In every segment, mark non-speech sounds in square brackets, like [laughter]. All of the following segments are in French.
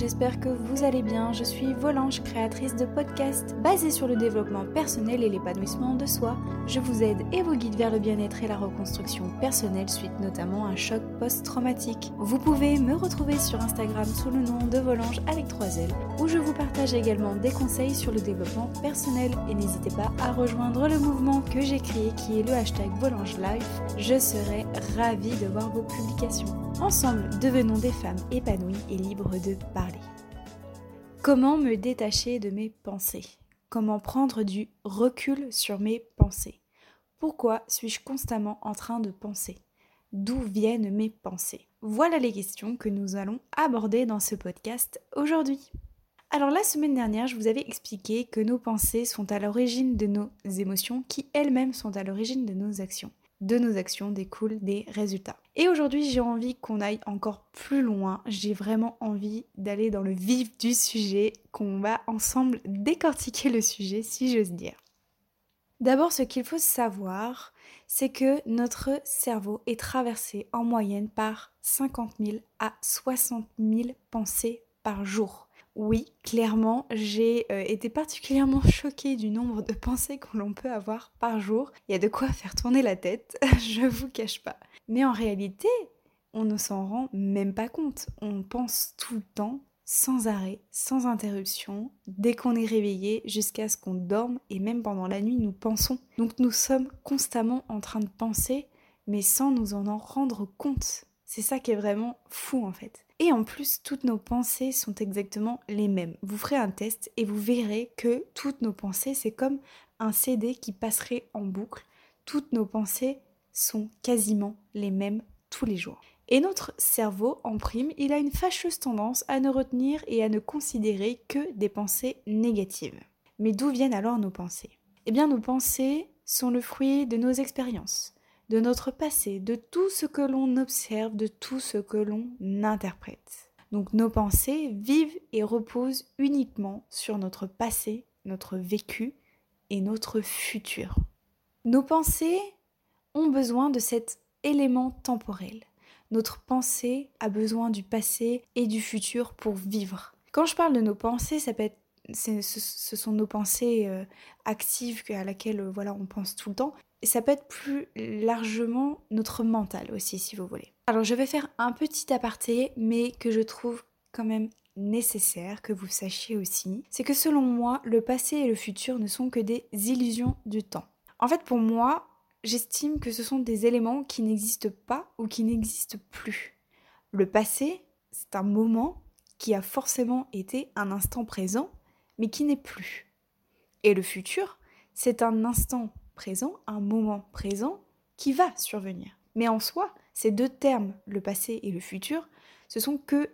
j'espère que vous allez bien. Je suis Volange, créatrice de podcasts basés sur le développement personnel et l'épanouissement de soi. Je vous aide et vous guide vers le bien-être et la reconstruction personnelle suite notamment à un choc post-traumatique. Vous pouvez me retrouver sur Instagram sous le nom de Volange avec 3 L, où je vous partage également des conseils sur le développement personnel. Et n'hésitez pas à rejoindre le mouvement que j'ai créé qui est le hashtag Volange Life. Je serai ravie de voir vos publications. Ensemble, devenons des femmes épanouies et libres de parler. Comment me détacher de mes pensées? Comment prendre du recul sur mes pensées? Pourquoi suis-je constamment en train de penser? D'où viennent mes pensées? Voilà les questions que nous allons aborder dans ce podcast aujourd'hui. Alors la semaine dernière, je vous avais expliqué que nos pensées sont à l'origine de nos émotions qui elles-mêmes sont à l'origine de nos actions de nos actions découlent des résultats. Et aujourd'hui, j'ai envie qu'on aille encore plus loin. J'ai vraiment envie d'aller dans le vif du sujet, qu'on va ensemble décortiquer le sujet, si j'ose dire. D'abord, ce qu'il faut savoir, c'est que notre cerveau est traversé en moyenne par 50 000 à 60 000 pensées par jour. Oui, clairement, j'ai euh, été particulièrement [laughs] choquée du nombre de pensées que l'on peut avoir par jour. Il y a de quoi faire tourner la tête, [laughs] je vous cache pas. Mais en réalité, on ne s'en rend même pas compte. On pense tout le temps, sans arrêt, sans interruption, dès qu'on est réveillé, jusqu'à ce qu'on dorme, et même pendant la nuit, nous pensons. Donc nous sommes constamment en train de penser, mais sans nous en rendre compte. C'est ça qui est vraiment fou en fait. Et en plus, toutes nos pensées sont exactement les mêmes. Vous ferez un test et vous verrez que toutes nos pensées, c'est comme un CD qui passerait en boucle. Toutes nos pensées sont quasiment les mêmes tous les jours. Et notre cerveau, en prime, il a une fâcheuse tendance à ne retenir et à ne considérer que des pensées négatives. Mais d'où viennent alors nos pensées? Eh bien, nos pensées sont le fruit de nos expériences, de notre passé, de tout ce que l'on observe, de tout ce que l'on interprète. Donc nos pensées vivent et reposent uniquement sur notre passé, notre vécu et notre futur. Nos pensées ont besoin de cet élément temporel. Notre pensée a besoin du passé et du futur pour vivre. Quand je parle de nos pensées, ça peut être ce, sont nos pensées euh, actives à laquelle euh, voilà on pense tout le temps ça peut être plus largement notre mental aussi, si vous voulez. Alors je vais faire un petit aparté, mais que je trouve quand même nécessaire que vous sachiez aussi, c'est que selon moi, le passé et le futur ne sont que des illusions du temps. En fait, pour moi, j'estime que ce sont des éléments qui n'existent pas ou qui n'existent plus. Le passé, c'est un moment qui a forcément été un instant présent, mais qui n'est plus. Et le futur, c'est un instant présent, un moment présent qui va survenir. Mais en soi, ces deux termes, le passé et le futur, ce sont que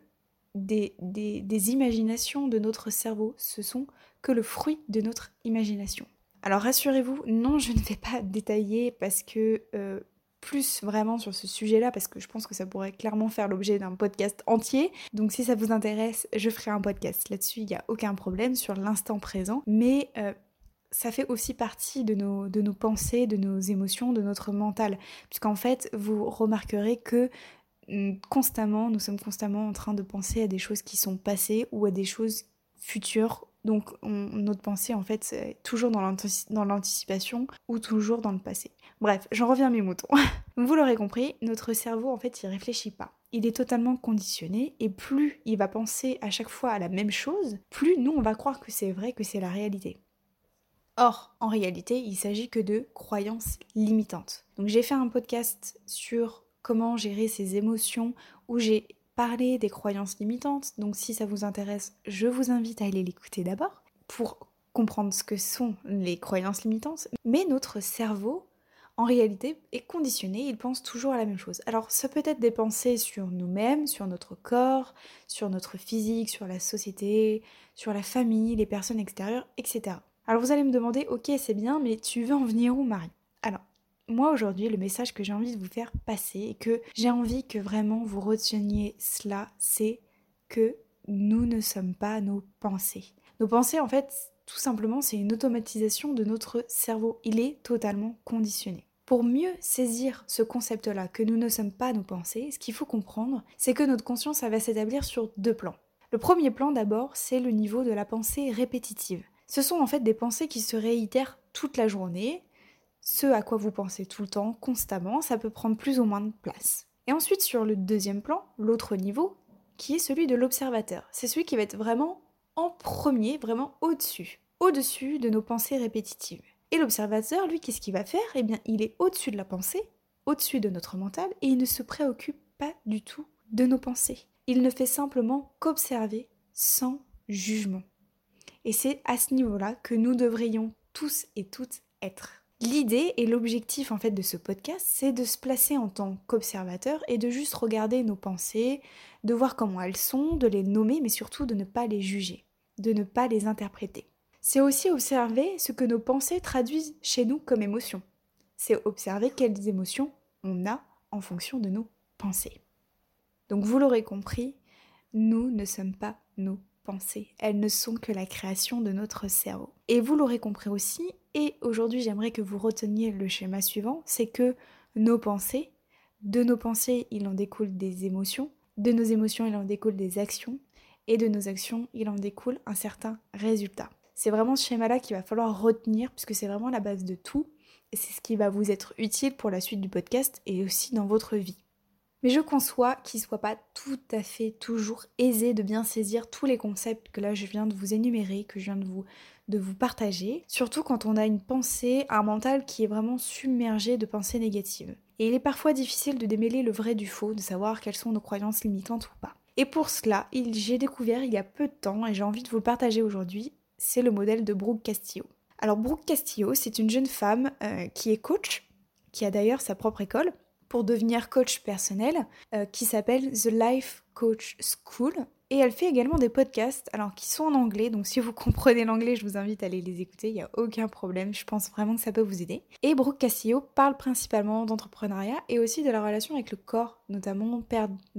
des, des, imaginations de notre cerveau, ce sont que le fruit de notre imagination. Alors rassurez-vous, non, je ne vais pas détailler parce que euh, plus vraiment sur ce sujet-là, parce que je pense que ça pourrait clairement faire l'objet d'un podcast entier. Donc si ça vous intéresse, je ferai un podcast là-dessus, il n'y a aucun problème sur l'instant présent. Mais euh, ça fait aussi partie de nos, de nos pensées, de nos émotions, de notre mental. Puisqu'en fait, vous remarquerez que mm, constamment, nous sommes constamment en train de penser à des choses qui sont passées ou à des choses futures. Donc notre pensée, en fait, c'est toujours dans l'anticipation ou toujours dans le passé. Bref, j'en reviens à mes moutons. [laughs] vous l'aurez compris, notre cerveau, en fait, il réfléchit pas. Il est totalement conditionné et plus il va penser à chaque fois à la même chose, plus nous, on va croire que c'est vrai, que c'est la réalité. Or, en réalité, il s'agit que de croyances limitantes. Donc j'ai fait un podcast sur comment gérer ses émotions où j'ai parlé des croyances limitantes. Donc si ça vous intéresse, je vous invite à aller l'écouter d'abord pour comprendre ce que sont les croyances limitantes. Mais notre cerveau, en réalité, est conditionné, il pense toujours à la même chose. Alors ça peut être des pensées sur nous-mêmes, sur notre corps, sur notre physique, sur la société, sur la famille, les personnes extérieures, etc. Alors vous allez me demander, ok c'est bien, mais tu veux en venir où Marie? Alors, moi aujourd'hui, le message que j'ai envie de vous faire passer et que j'ai envie que vraiment vous reteniez cela, c'est que nous ne sommes pas nos pensées. Nos pensées, en fait, tout simplement, c'est une automatisation de notre cerveau. Il est totalement conditionné. Pour mieux saisir ce concept-là, que nous ne sommes pas nos pensées, ce qu'il faut comprendre, c'est que notre conscience, va s'établir sur deux plans. Le premier plan d'abord, c'est le niveau de la pensée répétitive. Ce sont en fait des pensées qui se réitèrent toute la journée, ce à quoi vous pensez tout le temps, constamment, ça peut prendre plus ou moins de place. Et ensuite sur le deuxième plan, l'autre niveau, qui est celui de l'observateur. C'est celui qui va être vraiment en premier, vraiment au-dessus, au-dessus de nos pensées répétitives. Et l'observateur, lui, qu'est-ce qu'il va faire? Eh bien, il est au-dessus de la pensée, au-dessus de notre mental, et il ne se préoccupe pas du tout de nos pensées. Il ne fait simplement qu'observer sans jugement. Et c'est à ce niveau-là que nous devrions tous et toutes être. L'idée et l'objectif en fait de ce podcast, c'est de se placer en tant qu'observateur et de juste regarder nos pensées, de voir comment elles sont, de les nommer, mais surtout de ne pas les juger, de ne pas les interpréter. C'est aussi observer ce que nos pensées traduisent chez nous comme émotions. C'est observer quelles émotions on a en fonction de nos pensées. Donc vous l'aurez compris, nous ne sommes pas nos Elles ne sont que la création de notre cerveau. Et vous l'aurez compris aussi, et aujourd'hui j'aimerais que vous reteniez le schéma suivant, c'est que nos pensées, de nos pensées il en découle des émotions, de nos émotions il en découle des actions, et de nos actions il en découle un certain résultat. C'est vraiment ce schéma-là qu'il va falloir retenir, puisque c'est vraiment la base de tout, et c'est ce qui va vous être utile pour la suite du podcast et aussi dans votre vie. Mais je conçois qu'il ne soit pas tout à fait toujours aisé de bien saisir tous les concepts que là je viens de vous énumérer, que je viens de vous, de vous partager, surtout quand on a une pensée, un mental qui est vraiment submergé de pensées négatives. Et il est parfois difficile de démêler le vrai du faux, de savoir quelles sont nos croyances limitantes ou pas. Et pour cela, j'ai découvert il y a peu de temps, et j'ai envie de vous le partager aujourd'hui, c'est le modèle de Brooke Castillo. Alors Brooke Castillo, c'est une jeune femme euh, qui est coach, qui a d'ailleurs sa propre école, devenir coach personnel euh, qui s'appelle The Life Coach School. Et elle fait également des podcasts, alors qui sont en anglais, donc si vous comprenez l'anglais, je vous invite à aller les écouter, il n'y a aucun problème, je pense vraiment que ça peut vous aider. Et Brooke Castillo parle principalement d'entrepreneuriat et aussi de la relation avec le corps, notamment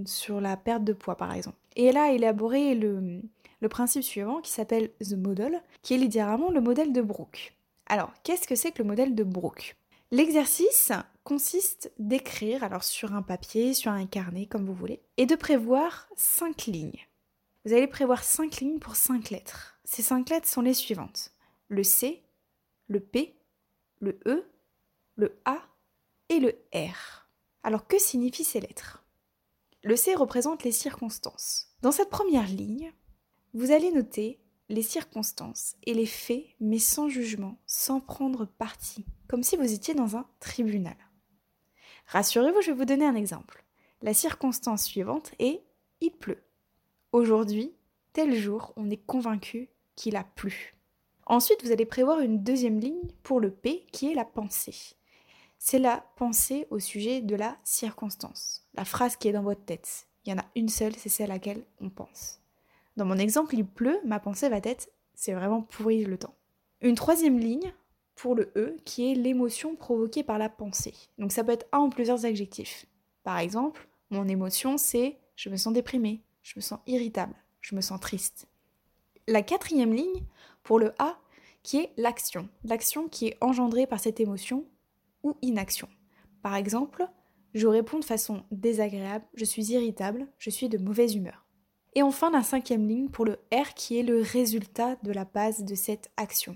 sur la perte de poids par exemple. Et elle a élaboré le, le principe suivant qui s'appelle The Model, qui est littéralement le modèle de Brooke. Alors, qu'est-ce que c'est que le modèle de Brooke? L'exercice consiste d'écrire, alors sur un papier, sur un carnet, comme vous voulez, et de prévoir cinq lignes. Vous allez prévoir cinq lignes pour cinq lettres. Ces cinq lettres sont les suivantes le C, le P, le E, le A et le R. Alors que signifient ces lettres? Le C représente les circonstances. Dans cette première ligne, vous allez noter les circonstances et les faits, mais sans jugement, sans prendre parti, comme si vous étiez dans un tribunal. Rassurez-vous, je vais vous donner un exemple. La circonstance suivante est il pleut. Aujourd'hui, tel jour, on est convaincu qu'il a plu. Ensuite, vous allez prévoir une deuxième ligne pour le P qui est la pensée. C'est la pensée au sujet de la circonstance, la phrase qui est dans votre tête. Il y en a une seule, c'est celle à laquelle on pense. Dans mon exemple, il pleut, ma pensée va être c'est vraiment pourri le temps. Une troisième ligne pour le E qui est l'émotion provoquée par la pensée. Donc ça peut être un ou plusieurs adjectifs. Par exemple, mon émotion c'est je me sens déprimée, je me sens irritable, je me sens triste. La quatrième ligne pour le A qui est l'action. L'action qui est engendrée par cette émotion ou inaction. Par exemple, je réponds de façon désagréable, je suis irritable, je suis de mauvaise humeur. Et enfin la cinquième ligne pour le R qui est le résultat de la base de cette action.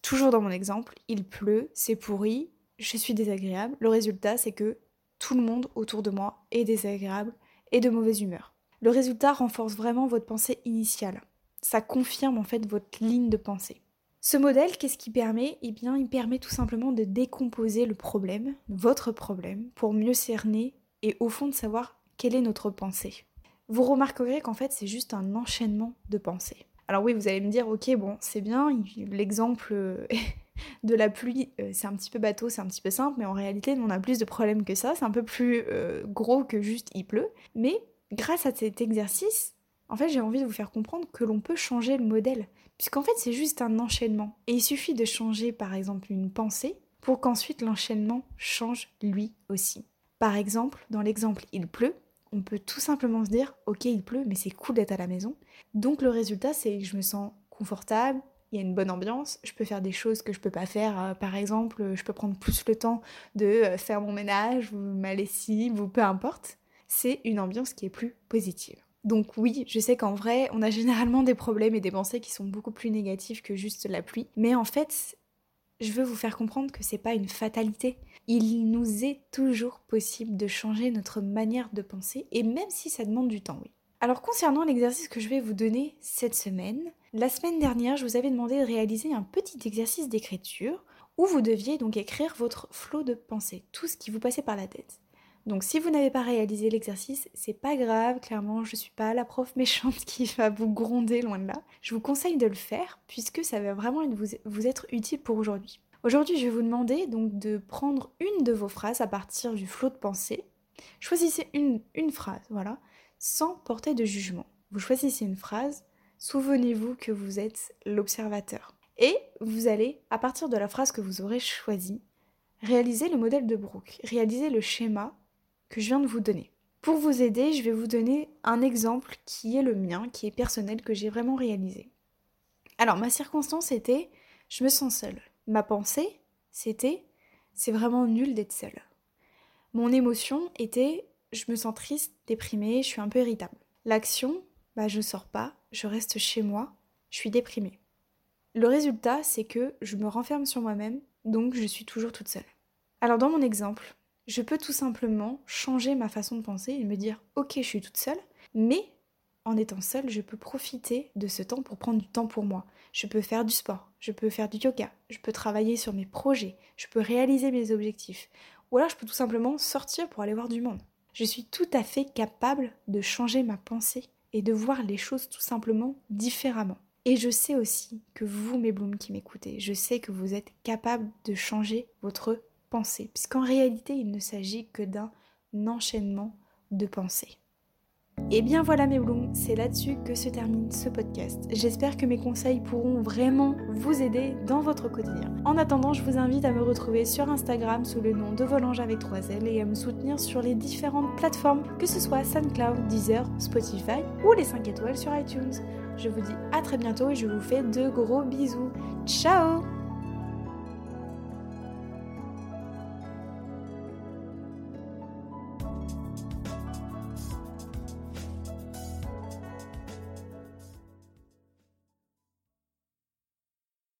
Toujours dans mon exemple, il pleut, c'est pourri, je suis désagréable. Le résultat c'est que tout le monde autour de moi est désagréable et de mauvaise humeur. Le résultat renforce vraiment votre pensée initiale. Ça confirme en fait votre ligne de pensée. Ce modèle, qu'est-ce qui permet? Eh bien, il permet tout simplement de décomposer le problème, votre problème, pour mieux cerner et au fond de savoir quelle est notre pensée vous remarquerez qu'en fait c'est juste un enchaînement de pensées. Alors oui, vous allez me dire, ok, bon, c'est bien, l'exemple euh, [laughs] de la pluie, euh, c'est un petit peu bateau, c'est un petit peu simple, mais en réalité, on a plus de problèmes que ça, c'est un peu plus euh, gros que juste il pleut. Mais grâce à cet exercice, en fait, j'ai envie de vous faire comprendre que l'on peut changer le modèle, puisqu'en fait, c'est juste un enchaînement. Et il suffit de changer, par exemple, une pensée pour qu'ensuite l'enchaînement change lui aussi. Par exemple, dans l'exemple il pleut, on peut tout simplement se dire ok il pleut mais c'est cool d'être à la maison. Donc le résultat c'est que je me sens confortable, il y a une bonne ambiance, je peux faire des choses que je peux pas faire, euh, par exemple je peux prendre plus le temps de euh, faire mon ménage ou ma lessive ou peu importe. C'est une ambiance qui est plus positive. Donc oui, je sais qu'en vrai, on a généralement des problèmes et des pensées qui sont beaucoup plus négatives que juste la pluie. Mais en fait, je veux vous faire comprendre que c'est pas une fatalité. Il nous est toujours possible de changer notre manière de penser, et même si ça demande du temps, oui. Alors concernant l'exercice que je vais vous donner cette semaine, la semaine dernière, je vous avais demandé de réaliser un petit exercice d'écriture où vous deviez donc écrire votre flot de pensée, tout ce qui vous passait par la tête. Donc si vous n'avez pas réalisé l'exercice, c'est pas grave, clairement, je suis pas la prof méchante [laughs] qui va vous gronder loin de là. Je vous conseille de le faire puisque ça va vraiment vous être utile pour aujourd'hui. Aujourd'hui, je vais vous demander donc de prendre une de vos phrases à partir du flot de pensée. Choisissez une, phrase, voilà, sans porter de jugement. Vous choisissez une phrase, souvenez-vous que vous êtes l'observateur. Et vous allez, à partir de la phrase que vous aurez choisie, réaliser le modèle de Brooke, réaliser le schéma que je viens de vous donner. Pour vous aider, je vais vous donner un exemple qui est le mien, qui est personnel, que j'ai vraiment réalisé. Alors, ma circonstance était, je me sens seule. Ma pensée, c'était, c'est vraiment nul d'être seule. Mon émotion était, je me sens triste, déprimée, je suis un peu irritable. L'action, bah je sors pas, je reste chez moi, je suis déprimée. Le résultat, c'est que je me renferme sur moi-même, donc je suis toujours toute seule. Alors dans mon exemple, je peux tout simplement changer ma façon de penser et me dire ok je suis toute seule, mais en étant seule, je peux profiter de ce temps pour prendre du temps pour moi. Je peux faire du sport, je peux faire du yoga, je peux travailler sur mes projets, je peux réaliser mes objectifs, ou alors je peux tout simplement sortir pour aller voir du monde. Je suis tout à fait capable de changer ma pensée et de voir les choses tout simplement différemment. Et je sais aussi que vous, mes blooms qui m'écoutez, je sais que vous êtes capable de changer votre pensée, puisqu'en réalité, il ne s'agit que d'un enchaînement de pensées. Et bien voilà mes blooms, c'est là-dessus que se termine ce podcast. J'espère que mes conseils pourront vraiment vous aider dans votre quotidien. En attendant, je vous invite à me retrouver sur Instagram sous le nom de Volange avec 3 L et à me soutenir sur les différentes plateformes, que ce soit SoundCloud, Deezer, Spotify ou les 5 étoiles sur iTunes. Je vous dis à très bientôt et je vous fais de gros bisous. Ciao